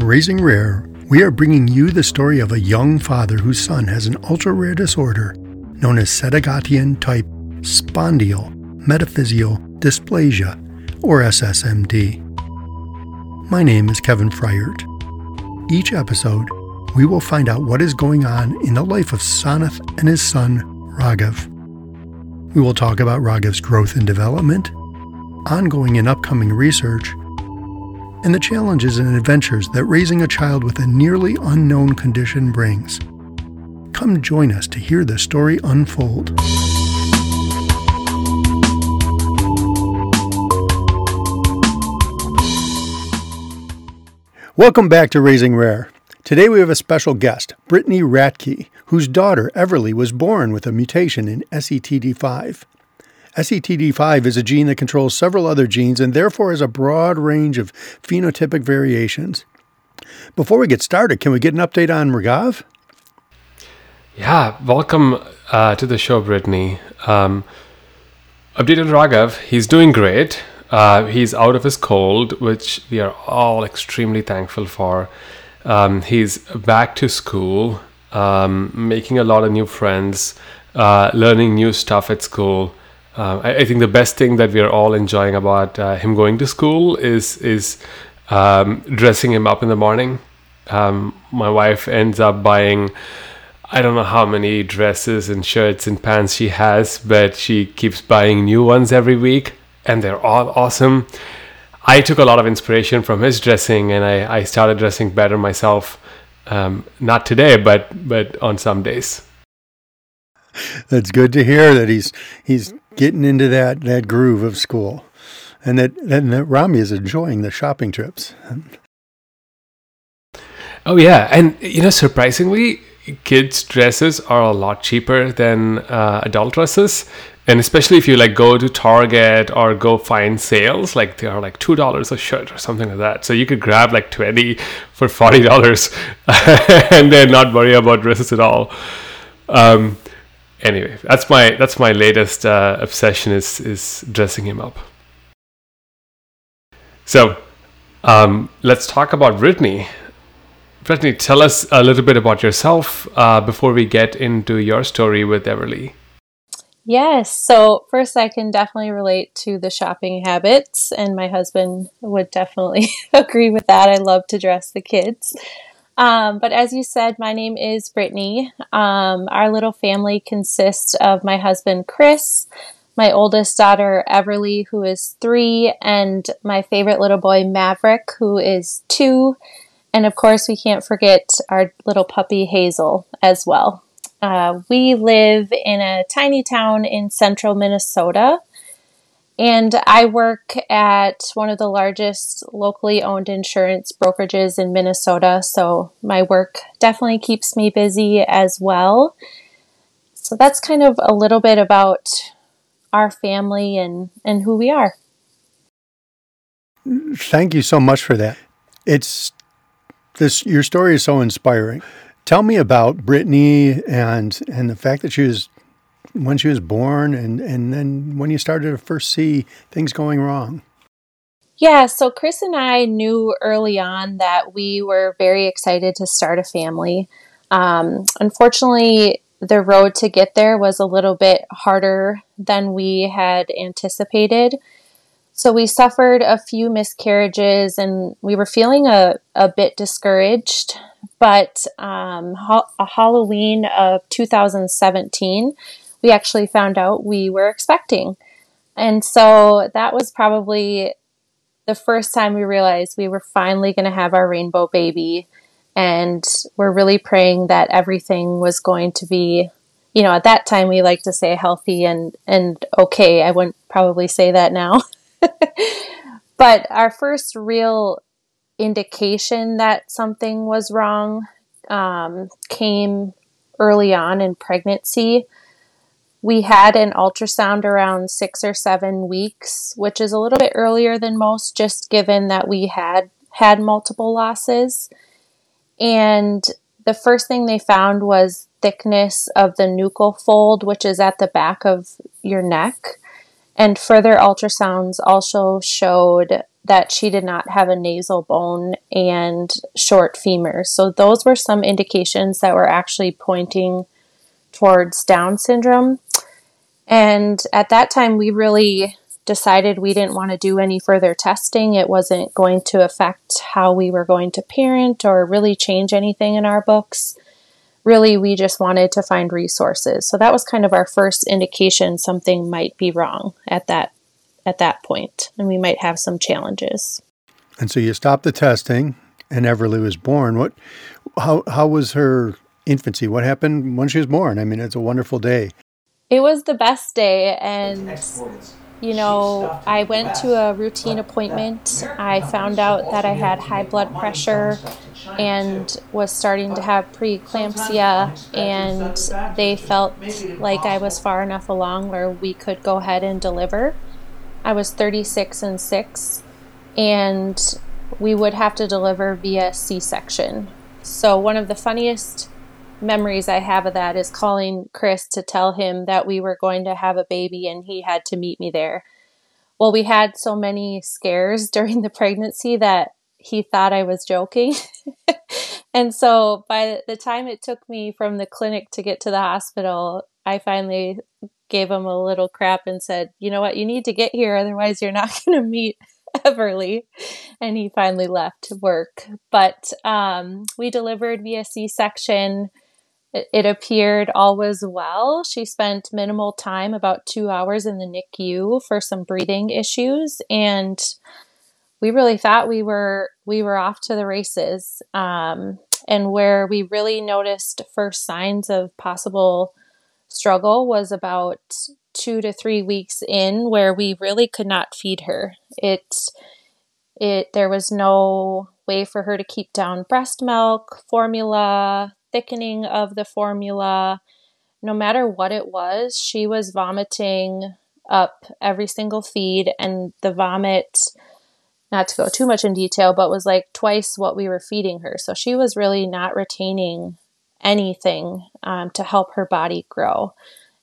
On Raising Rare, we are bringing you the story of a young father whose son has an ultra rare disorder known as Sedaghatian type spondyal metaphyseal dysplasia, or SSMD. My name is Kevin Fryert. Each episode, we will find out what is going on in the life of Sanath and his son, Raghav. We will talk about Raghav's growth and development, ongoing and upcoming research, and the challenges and adventures that raising a child with a nearly unknown condition brings. Come join us to hear the story unfold. Welcome back to Raising Rare. Today we have a special guest, Brittany Ratke, whose daughter Everly was born with a mutation in SETD5. SETD5 is a gene that controls several other genes and therefore has a broad range of phenotypic variations. Before we get started, can we get an update on Raghav? Yeah, welcome uh, to the show, Brittany. Um, updated Raghav, he's doing great. Uh, he's out of his cold, which we are all extremely thankful for. Um, he's back to school, um, making a lot of new friends, uh, learning new stuff at school. Uh, I, I, think the best thing that we are all enjoying about uh, him going to school is is um, dressing him up in the morning. Um, my wife ends up buying. I don't know how many dresses and shirts and pants she has, but she keeps buying new ones every week, and they're all awesome. I took a lot of inspiration from his dressing, and I, I started dressing better myself. Um, not today, but but on some days. That's good to hear that he's he's getting into that, that groove of school, and that and that Rami is enjoying the shopping trips. Oh yeah, and you know, surprisingly, kids' dresses are a lot cheaper than uh, adult dresses, and especially if you like go to Target or go find sales, like they are like two dollars a shirt or something like that. So you could grab like twenty for forty dollars, and then not worry about dresses at all. Um, anyway, that's my that's my latest uh, obsession is is dressing him up. So, um, let's talk about Brittany. Brittany, tell us a little bit about yourself uh, before we get into your story with Everly. Yes. So, first, I can definitely relate to the shopping habits, and my husband would definitely agree with that. I love to dress the kids. Um, but as you said, my name is Brittany. Um, our little family consists of my husband, Chris, my oldest daughter, Everly, who is three, and my favorite little boy, Maverick, who is two. And of course, we can't forget our little puppy, Hazel, as well. Uh, we live in a tiny town in central Minnesota. And I work at one of the largest locally owned insurance brokerages in Minnesota. So my work definitely keeps me busy as well. So that's kind of a little bit about our family and, and who we are. Thank you so much for that. It's this your story is so inspiring. Tell me about Brittany and and the fact that she was when she was born and, and then when you started to first see things going wrong? Yeah, so Chris and I knew early on that we were very excited to start a family. Um, unfortunately, the road to get there was a little bit harder than we had anticipated. So we suffered a few miscarriages and we were feeling a, a bit discouraged. But um, a Halloween of 2017, we actually found out we were expecting. And so that was probably the first time we realized we were finally going to have our rainbow baby. And we're really praying that everything was going to be, you know, at that time we like to say healthy and, and okay. I wouldn't probably say that now. but our first real indication that something was wrong um, came early on in pregnancy we had an ultrasound around six or seven weeks, which is a little bit earlier than most, just given that we had had multiple losses. And the first thing they found was thickness of the nuchal fold, which is at the back of your neck. And further ultrasounds also showed that she did not have a nasal bone and short femurs. So those were some indications that were actually pointing towards Down syndrome. And at that time, we really decided we didn't want to do any further testing. It wasn't going to affect how we were going to parent or really change anything in our books. Really, we just wanted to find resources. So that was kind of our first indication something might be wrong at that at that point, and we might have some challenges. And so you stopped the testing, and Everly was born. What, how, how was her infancy? What happened when she was born? I mean, it's a wonderful day. It was the best day, and you know, I went to a routine appointment. I found out that I had high blood pressure and was starting to have preeclampsia, and they felt like I was far enough along where we could go ahead and deliver. I was 36 and 6, and we would have to deliver via C section. So, one of the funniest memories I have of that is calling Chris to tell him that we were going to have a baby and he had to meet me there. Well, we had so many scares during the pregnancy that he thought I was joking. and so by the time it took me from the clinic to get to the hospital, I finally gave him a little crap and said, You know what? You need to get here, otherwise, you're not going to meet Everly. And he finally left work. But um, we delivered via C section. It, appeared all was well. She spent minimal time, about two hours in the NICU for some breathing issues, and we really thought we were we were off to the races. Um, and where we really noticed first signs of possible struggle was about two to three weeks in, where we really could not feed her. It it there was no way for her to keep down breast milk, formula, thickening of the formula. No matter what it was, she was vomiting up every single feed, and the vomit, not to go too much in detail, but was like twice what we were feeding her. So she was really not retaining anything um, to help her body grow.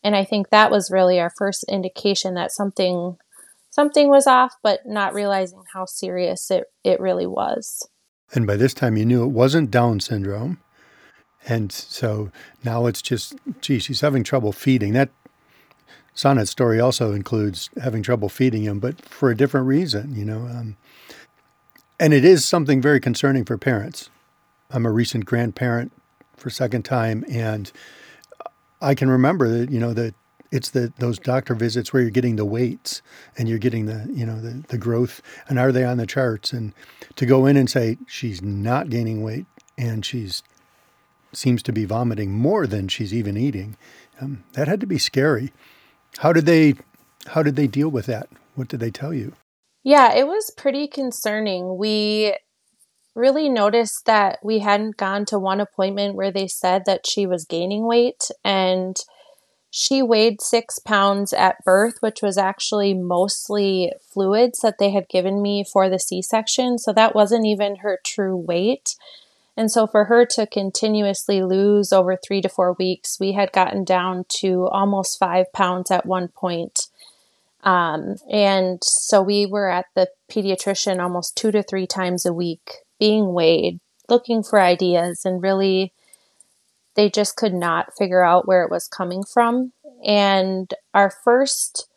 And I think that was really our first indication that something something was off, but not realizing how serious it, it really was. And by this time, you knew it wasn't Down syndrome. And so now it's just, gee, she's having trouble feeding. That Sanath story also includes having trouble feeding him, but for a different reason, you know. Um, and it is something very concerning for parents. I'm a recent grandparent for second time, and I can remember that, you know, that it's the those doctor visits where you're getting the weights and you're getting the you know the, the growth and are they on the charts and to go in and say she's not gaining weight and she's seems to be vomiting more than she's even eating. Um, that had to be scary. How did they how did they deal with that? What did they tell you? Yeah, it was pretty concerning. We really noticed that we hadn't gone to one appointment where they said that she was gaining weight and she weighed six pounds at birth, which was actually mostly fluids that they had given me for the C section. So that wasn't even her true weight. And so for her to continuously lose over three to four weeks, we had gotten down to almost five pounds at one point. Um, and so we were at the pediatrician almost two to three times a week being weighed, looking for ideas, and really they just could not figure out where it was coming from. And our first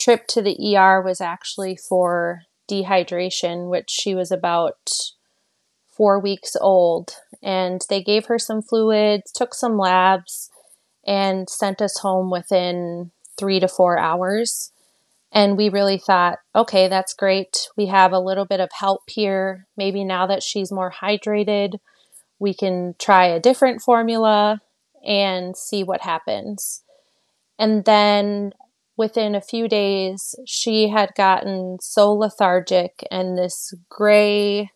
trip to the ER was actually for dehydration, which she was about four weeks old. And they gave her some fluids, took some labs, and sent us home within three to four hours. And we really thought, okay, that's great. We have a little bit of help here. Maybe now that she's more hydrated, we can try a different formula and see what happens. And then within a few days, she had gotten so lethargic and this gray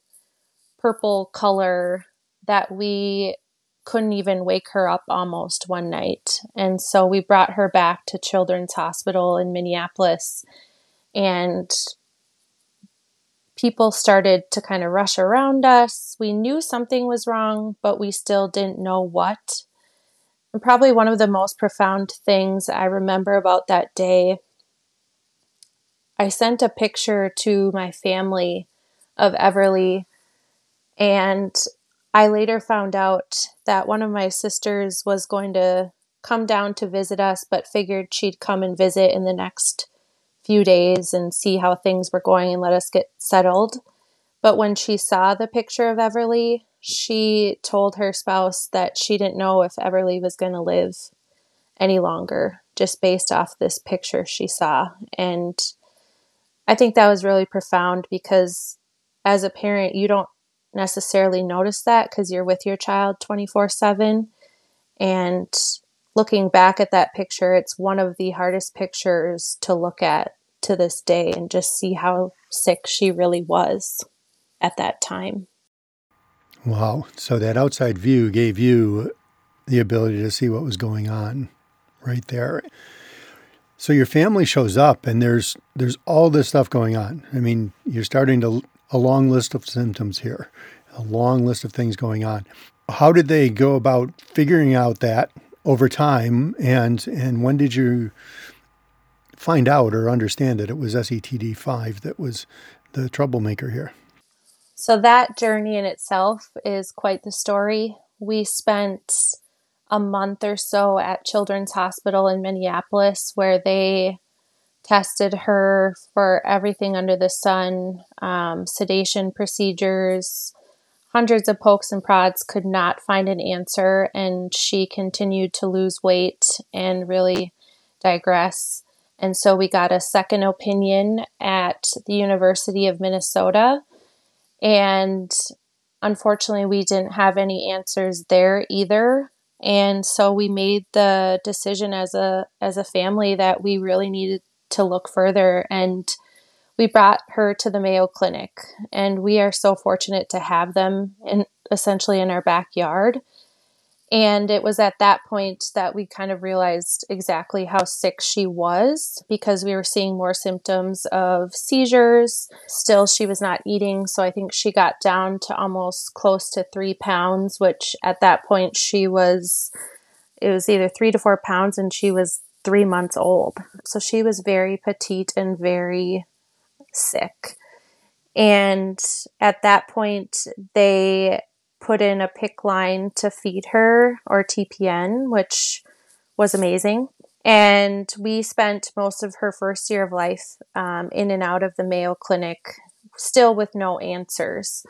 purple color that we couldn't even wake her up almost one night. And so we brought her back to Children's Hospital in Minneapolis and people started to kind of rush around us. We knew something was wrong, but we still didn't know what. And probably one of the most profound things I remember about that day, I sent a picture to my family of Everly. And I later found out that one of my sisters was going to come down to visit us, but figured she'd come and visit in the next few days and see how things were going and let us get settled. But when she saw the picture of Everly, she told her spouse that she didn't know if Everly was going to live any longer, just based off this picture she saw. And I think that was really profound because as a parent, you don't necessarily notice that because you're with your child 24 7. And looking back at that picture, it's one of the hardest pictures to look at to this day and just see how sick she really was at that time. Wow. So that outside view gave you the ability to see what was going on right there. So your family shows up and there's there's all this stuff going on. I mean, you're starting to a long list of symptoms here, a long list of things going on. How did they go about figuring out that over time and and when did you find out or understand that it was SETD5 that was the troublemaker here? So that journey in itself is quite the story. We spent a month or so at Children's Hospital in Minneapolis where they tested her for everything under the sun, um, sedation procedures, hundreds of pokes and prods, could not find an answer, and she continued to lose weight and really digress. And so we got a second opinion at the University of Minnesota. And unfortunately, we didn't have any answers there either and so we made the decision as a as a family that we really needed to look further and we brought her to the Mayo Clinic and we are so fortunate to have them in essentially in our backyard and it was at that point that we kind of realized exactly how sick she was because we were seeing more symptoms of seizures. Still, she was not eating. So I think she got down to almost close to three pounds, which at that point she was, it was either three to four pounds and she was three months old. So she was very petite and very sick. And at that point, they put in a PICC line to feed her or TPN, which was amazing. And we spent most of her first year of life um, in and out of the Mayo Clinic, still with no answers.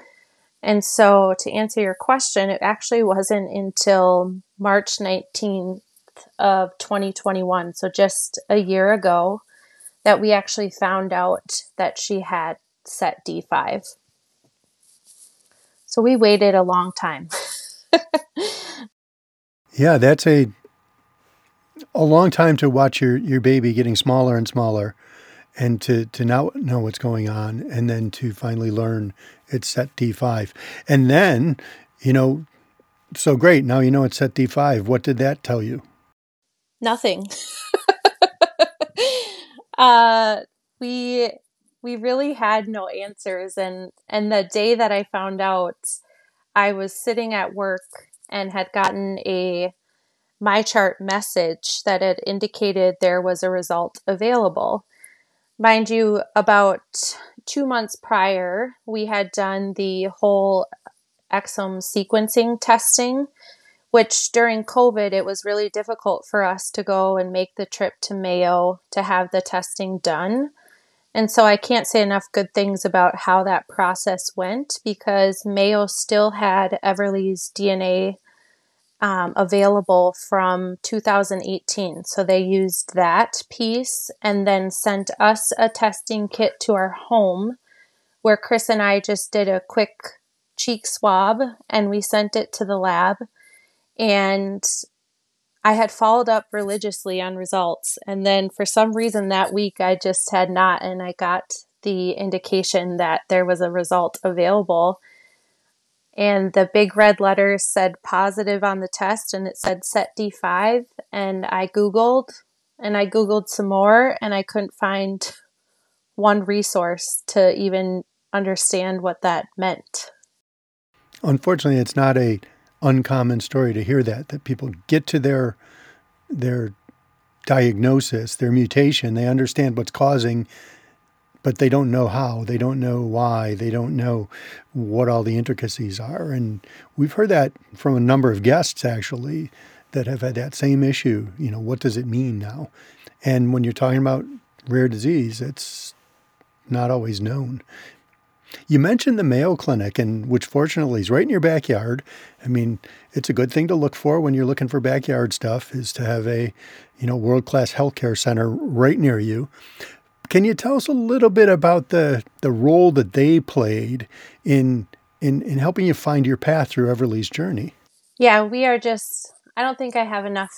And so, to answer your question, it actually wasn't until March 19th of 2021, so just a year ago, that we actually found out that she had SETD5. So we waited a long time. yeah, that's a a long time to watch your, your baby getting smaller and smaller and to, to now know what's going on and then to finally learn it's SETD5. And then, you know, so great. Now you know it's SETD5. What did that tell you? Nothing. uh, we we really had no answers and and the day that I found out I was sitting at work and had gotten a MyChart message that had indicated there was a result available. Mind you, about two months prior, we had done the whole exome sequencing testing, which during COVID, it was really difficult for us to go and make the trip to Mayo to have the testing done. And so I can't say enough good things about how that process went because Mayo still had Everly's DNA um, available from 2018. So they used that piece and then sent us a testing kit to our home where Chris and I just did a quick cheek swab and we sent it to the lab. And I had followed up religiously on results. And then for some reason that week, I just had not. And I got the indication that there was a result available. And the big red letters said positive on the test and it said SETD5. And I Googled and I Googled some more and I couldn't find one resource to even understand what that meant. Unfortunately, it's not a uncommon story to hear that that people get to their their diagnosis, their mutation, they understand what's causing but they don't know how, they don't know why, they don't know what all the intricacies are. And we've heard that from a number of guests actually that have had that same issue. You know, what does it mean now? And when you're talking about rare disease, it's not always known. You mentioned the Mayo Clinic, and which fortunately is right in your backyard. I mean, it's a good thing to look for when you're looking for backyard stuff is to have a, you know, world-class healthcare center right near you. Can you tell us a little bit about the the role that they played in in in helping you find your path through Everly's journey? Yeah, we are just I don't think I have enough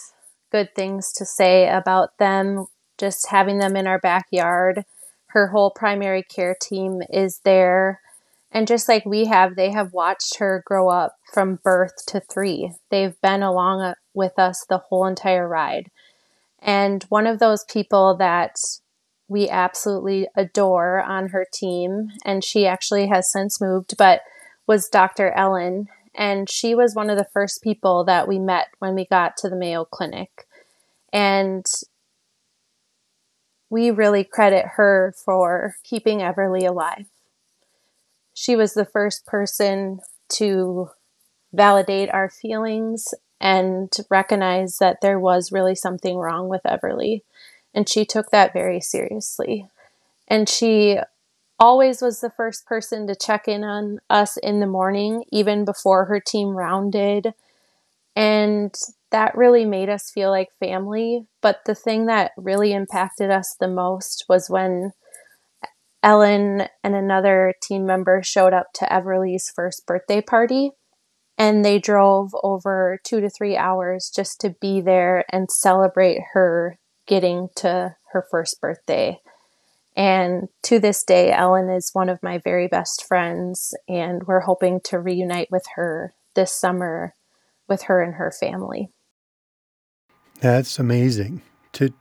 good things to say about them just having them in our backyard. Her whole primary care team is there. And just like we have, they have watched her grow up from birth to three. They've been along uh, with us the whole entire ride. And one of those people that we absolutely adore on her team, and she actually has since moved, but was Dr. Ellen. And she was one of the first people that we met when we got to the Mayo Clinic. And we really credit her for keeping Everly alive. She was the first person to validate our feelings and recognize that there was really something wrong with Everly. And she took that very seriously. And she always was the first person to check in on us in the morning, even before her team rounded. And that really made us feel like family. But the thing that really impacted us the most was when Ellen and another team member showed up to Everly's first birthday party. And they drove over two to three hours just to be there and celebrate her getting to her first birthday. And to this day, Ellen is one of my very best friends, and we're hoping to reunite with her this summer with her and her family. That's amazing to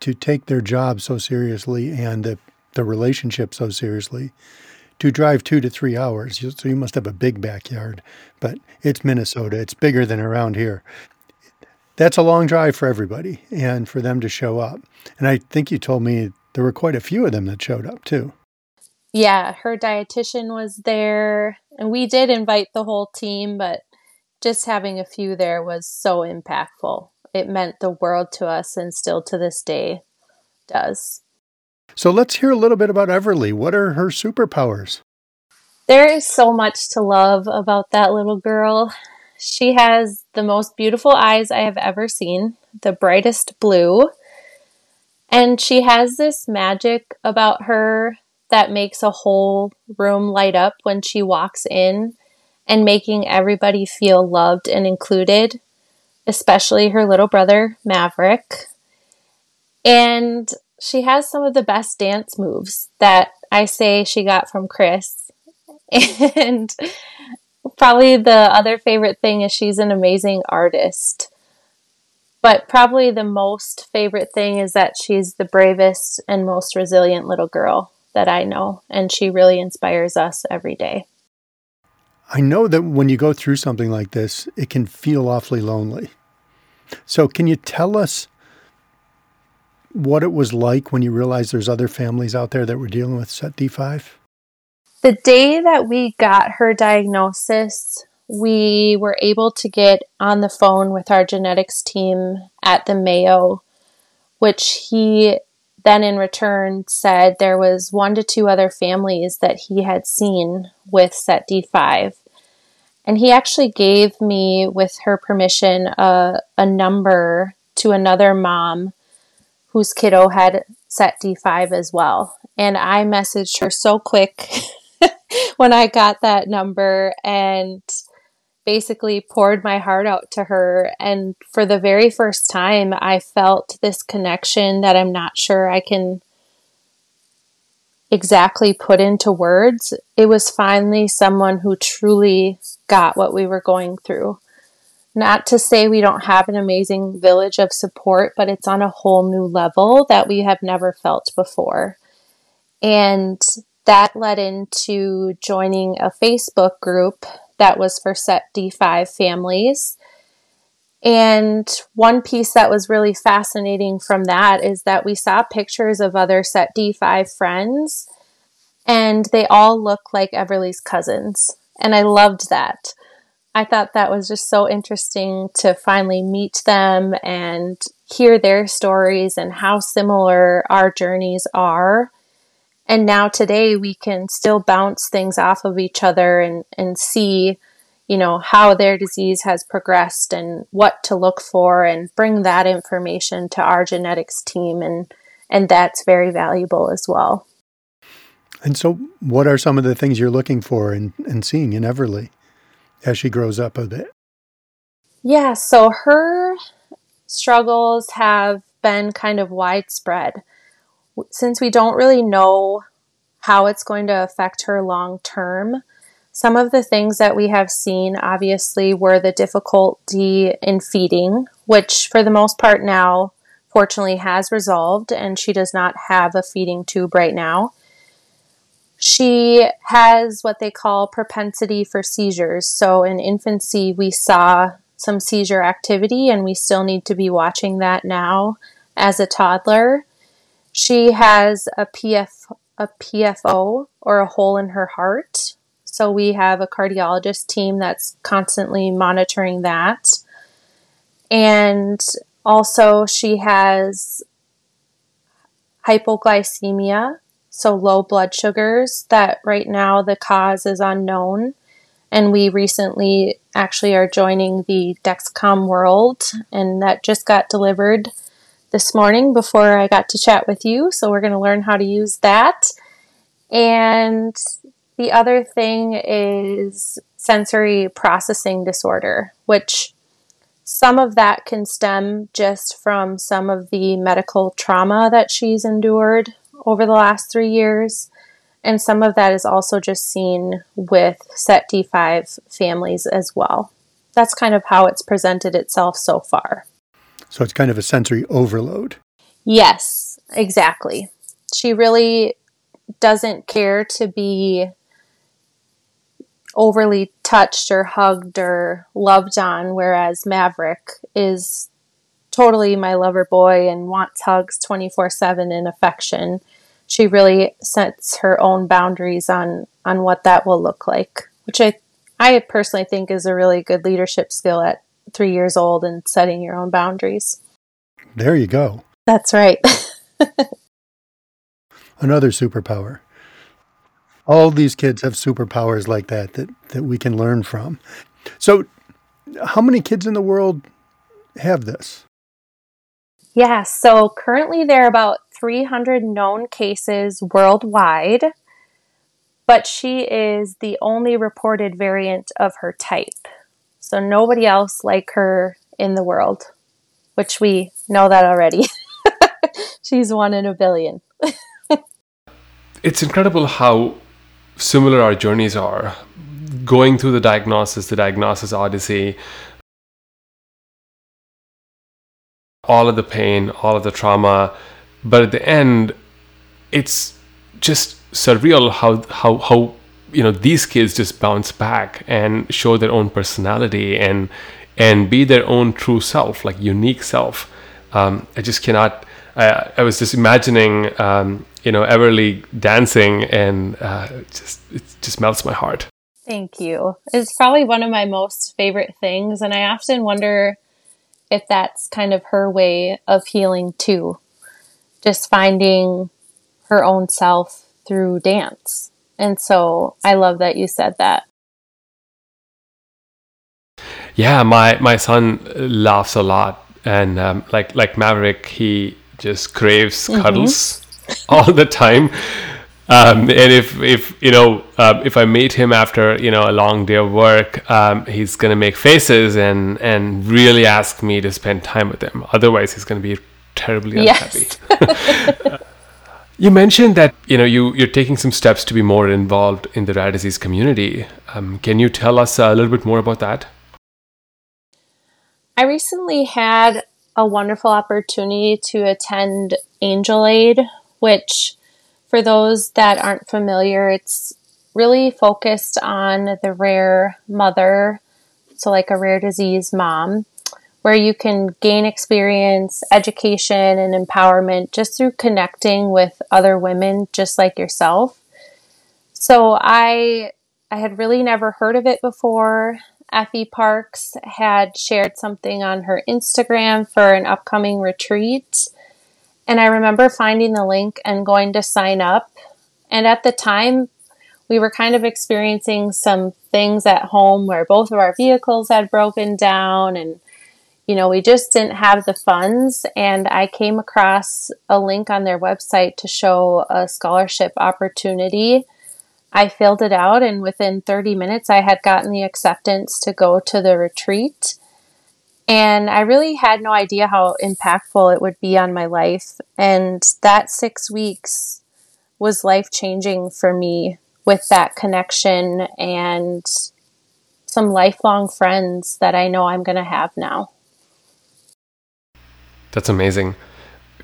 to take their job so seriously and the the relationship so seriously. To drive two to three hours, so you must have a big backyard. But it's Minnesota; it's bigger than around here. That's a long drive for everybody, and for them to show up. And I think you told me there were quite a few of them that showed up too. Yeah, her dietitian was there, and we did invite the whole team, but just having a few there was so impactful it meant the world to us and still to this day does. So let's hear a little bit about Everly. What are her superpowers? There is so much to love about that little girl. She has the most beautiful eyes I have ever seen, the brightest blue. And she has this magic about her that makes a whole room light up when she walks in and making everybody feel loved and included especially her little brother, Maverick. And she has some of the best dance moves that I say she got from Chris. And probably the other favorite thing is she's an amazing artist. But probably the most favorite thing is that she's the bravest and most resilient little girl that I know. And she really inspires us every day. I know that when you go through something like this, it can feel awfully lonely. So, can you tell us what it was like when you realized there's other families out there that were dealing with SETD5? The day that we got her diagnosis, we were able to get on the phone with our genetics team at the Mayo, which he then in return said there was one to two other families that he had seen with SETD5. And he actually gave me, with her permission, a, a number to another mom whose kiddo had SETD5 as well. And I messaged her so quick when I got that number and basically poured my heart out to her. And for the very first time, I felt this connection that I'm not sure I can exactly put into words. It was finally someone who truly got what we were going through. Not to say we don't have an amazing village of support, but it's on a whole new level that we have never felt before. And that led into joining a Facebook group that was for SET D5 families. And one piece that was really fascinating from that is that we saw pictures of other SETD5 friends, and they all look like Everly's cousins. And I loved that. I thought that was just so interesting to finally meet them and hear their stories and how similar our journeys are. And now today we can still bounce things off of each other and, and see, you know, how their disease has progressed and what to look for and bring that information to our genetics team and and that's very valuable as well. And so what are some of the things you're looking for and, seeing in Everly as she grows up a bit? Yeah, so her struggles have been kind of widespread. Since we don't really know how it's going to affect her long term, some of the things that we have seen obviously were the difficulty in feeding, which for the most part now fortunately has resolved, and she does not have a feeding tube right now. She has what they call propensity for seizures. So in infancy, we saw some seizure activity, and we still need to be watching that now as a toddler. She has a PF a PFO or a hole in her heart. So we have a cardiologist team that's constantly monitoring that. And also she has hypoglycemia, so low blood sugars that right now the cause is unknown. And we recently actually are joining the Dexcom World, and that just got delivered this morning before I got to chat with you. So we're going to learn how to use that. And the other thing is sensory processing disorder, which some of that can stem just from some of the medical trauma that she's endured over the last three years. And some of that is also just seen with SETD5 families as well. That's kind of how it's presented itself so far. So it's kind of a sensory overload. Yes, exactly. She really doesn't care to be overly touched or hugged or loved on, whereas Maverick is totally my lover boy and wants hugs 24 7 and affection she really sets her own boundaries on on what that will look like, which I I personally think is a really good leadership skill at three years old and setting your own boundaries. There you go. That's right. Another superpower. All these kids have superpowers like that that, that we can learn from. So, how many kids in the world have this? Yeah, so currently there are about 300 known cases worldwide, but she is the only reported variant of her type. So nobody else like her in the world, which we know that already. She's one in a billion. it's incredible how similar our journeys are. Going through the diagnosis, the diagnosis odyssey, all of the pain, all of the trauma, but at the end, it's just surreal how how how you know these kids just bounce back and show their own personality and and be their own true self, like unique self. Um, I just cannot. I, I was just imagining, um, you know, Everly dancing, and uh, just it just melts my heart. Thank you. It's probably one of my most favorite things, and I often wonder if that's kind of her way of healing too just finding her own self through dance. And so I love that you said that. Yeah, my my son laughs a lot, and um, like like Maverick, he just craves mm-hmm. cuddles mm-hmm. all the time. Um, and if if you know uh, if I meet him after you know a long day of work, um, he's gonna make faces and and really ask me to spend time with him. Otherwise, he's gonna be terribly unhappy. Yes. you mentioned that you know you you're taking some steps to be more involved in the rare disease community. Um, can you tell us a little bit more about that? I recently had a wonderful opportunity to attend Angel Aid, which, for those that aren't familiar, it's really focused on the rare mother, so like a rare disease mom where you can gain experience, education, and empowerment just through connecting with other women just like yourself. So I I had really never heard of it before. Effie Parks had shared something on her Instagram for an upcoming retreat. And I remember finding the link and going to sign up. And at the time, we were kind of experiencing some things at home where both of our vehicles had broken down and you know, we just didn't have the funds. And I came across a link on their website to show a scholarship opportunity. I filled it out, and within 30 minutes, I had gotten the acceptance to go to the retreat. And I really had no idea how impactful it would be on my life. And that six weeks was life changing for me with that connection and some lifelong friends that I know I'm going to have now. That's amazing.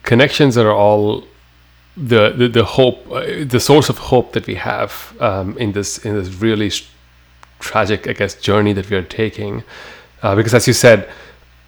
Connections are all the the, the hope, uh, the source of hope that we have um, in this in this really tragic, I guess, journey that we are taking. Uh, because as you said,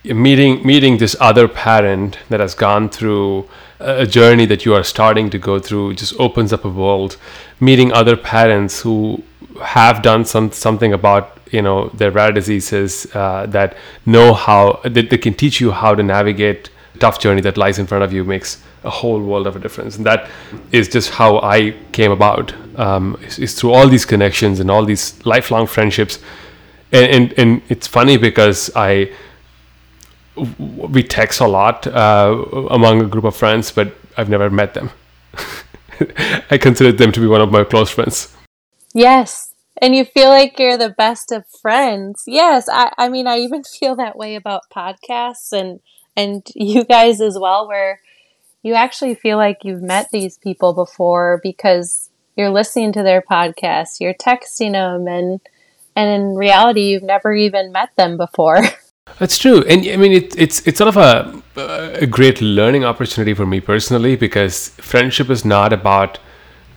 meeting meeting this other parent that has gone through a journey that you are starting to go through just opens up a world. Meeting other parents who have done some something about you know their rare diseases uh, that know how that they can teach you how to navigate tough journey that lies in front of you makes a whole world of a difference. And that is just how I came about. Um, is, is, through all these connections and all these lifelong friendships. And, and, and it's funny because I we text a lot uh, among a group of friends, but I've never met them. I consider them to be one of my close friends. Yes. And you feel like you're the best of friends. Yes. I, I mean, I even feel that way about podcasts and and you guys as well, where you actually feel like you've met these people before because you're listening to their podcast, you're texting them, and and in reality, you've never even met them before. That's true, and I mean it, it's it's sort of a a great learning opportunity for me personally because friendship is not about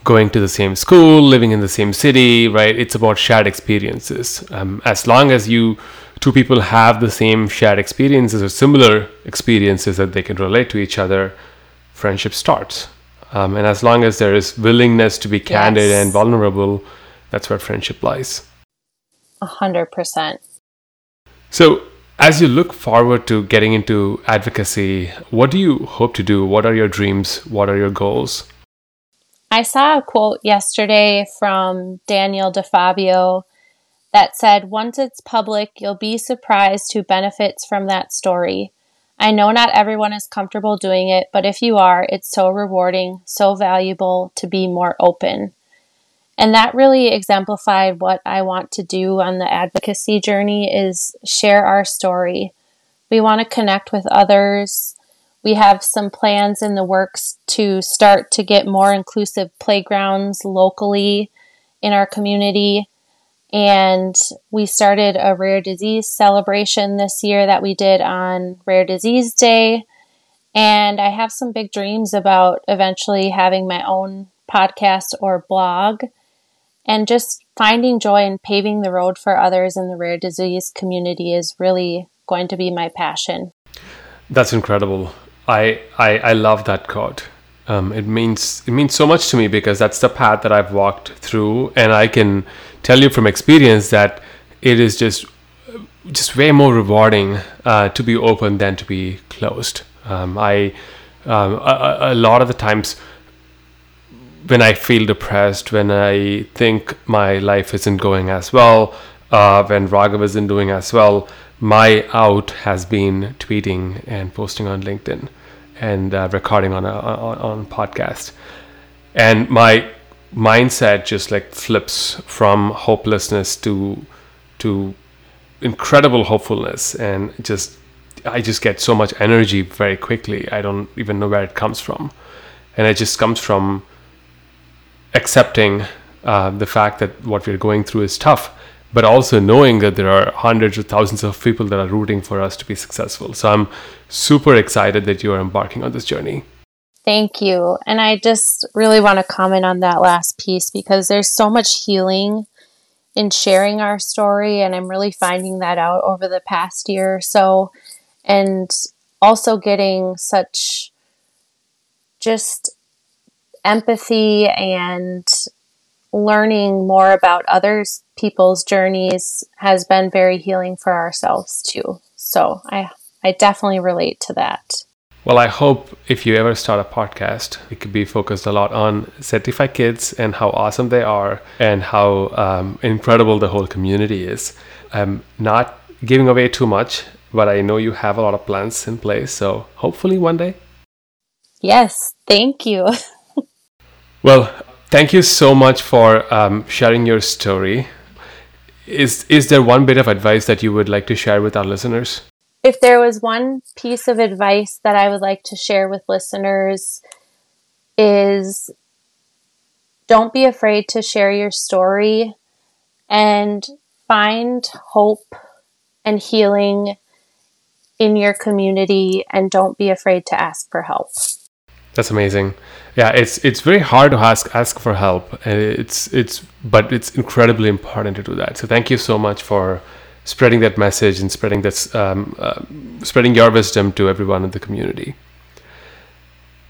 going to the same school, living in the same city, right? It's about shared experiences. Um, as long as you two people have the same shared experiences or similar experiences that they can relate to each other, friendship starts. Um, and as long as there is willingness to be candid yes. and vulnerable, that's where friendship lies. A hundred percent. So, as you look forward to getting into advocacy, what do you hope to do? What are your dreams? What are your goals? I saw a quote yesterday from Daniel DeFabio that said, Once it's public, you'll be surprised who benefits from that story. I know not everyone is comfortable doing it, but if you are, it's so rewarding, so valuable to be more open. And that really exemplified what I want to do on the advocacy journey is share our story. We want to connect with others. We have some plans in the works to start to get more inclusive playgrounds locally in our community. And we started a rare disease celebration this year that we did on Rare Disease Day. And I have some big dreams about eventually having my own podcast or blog and just finding joy and paving the road for others in the rare disease community is really going to be my passion. That's incredible. I, I, I love that quote. Um, it means it means so much to me because that's the path that I've walked through, and I can tell you from experience that it is just just way more rewarding uh, to be open than to be closed. Um, I um, a, a, lot of the times when I feel depressed, when I think my life isn't going as well, uh, when Raghav isn't doing as well, my out has been tweeting and posting on LinkedIn and uh, recording on a on, on podcast. And my mindset just like flips from hopelessness to to incredible hopefulness and just I just get so much energy very quickly. I don't even know where it comes from. And it just comes from accepting uh, the fact that what we're going through is tough, but also knowing that there are hundreds of thousands of people that are rooting for us to be successful. So I'm super excited that you are embarking on this journey. Thank you. And I just really want to comment on that last piece because there's so much healing in sharing our story. And I'm really finding that out over the past year or so. and also getting such just empathy and learning more about others people's journeys has been very healing for ourselves too. So I I definitely relate to that. Well, I hope if you ever start a podcast, it could be focused a lot on SETD5 kids and how awesome they are and how um, incredible the whole community is. I'm not giving away too much, but I know you have a lot of plans in place. So hopefully one day. Yes, thank you. well, thank you so much for um, sharing your story. Is is there one bit of advice that you would like to share with our listeners? If there was one piece of advice that I would like to share with listeners is don't be afraid to share your story and find hope and healing in your community and don't be afraid to ask for help. That's amazing. Yeah, it's it's very hard to ask ask for help, it's it's but it's incredibly important to do that. So thank you so much for spreading that message and spreading this um, uh, spreading your wisdom to everyone in the community.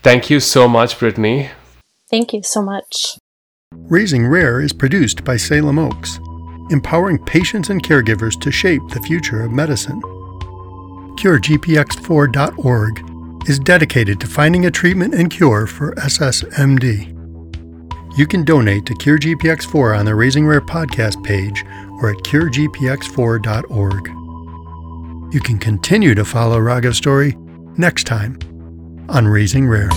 Thank you so much, Brittany. Thank you so much. Raising Rare is produced by Salem Oaks, empowering patients and caregivers to shape the future of medicine. CureGPX4.org is dedicated to finding a treatment and cure for SSMD. You can donate to CureGPX4 on the Raising Rare podcast page or at curegpx4.org. You can continue to follow Raghav's story next time on Raising Rare.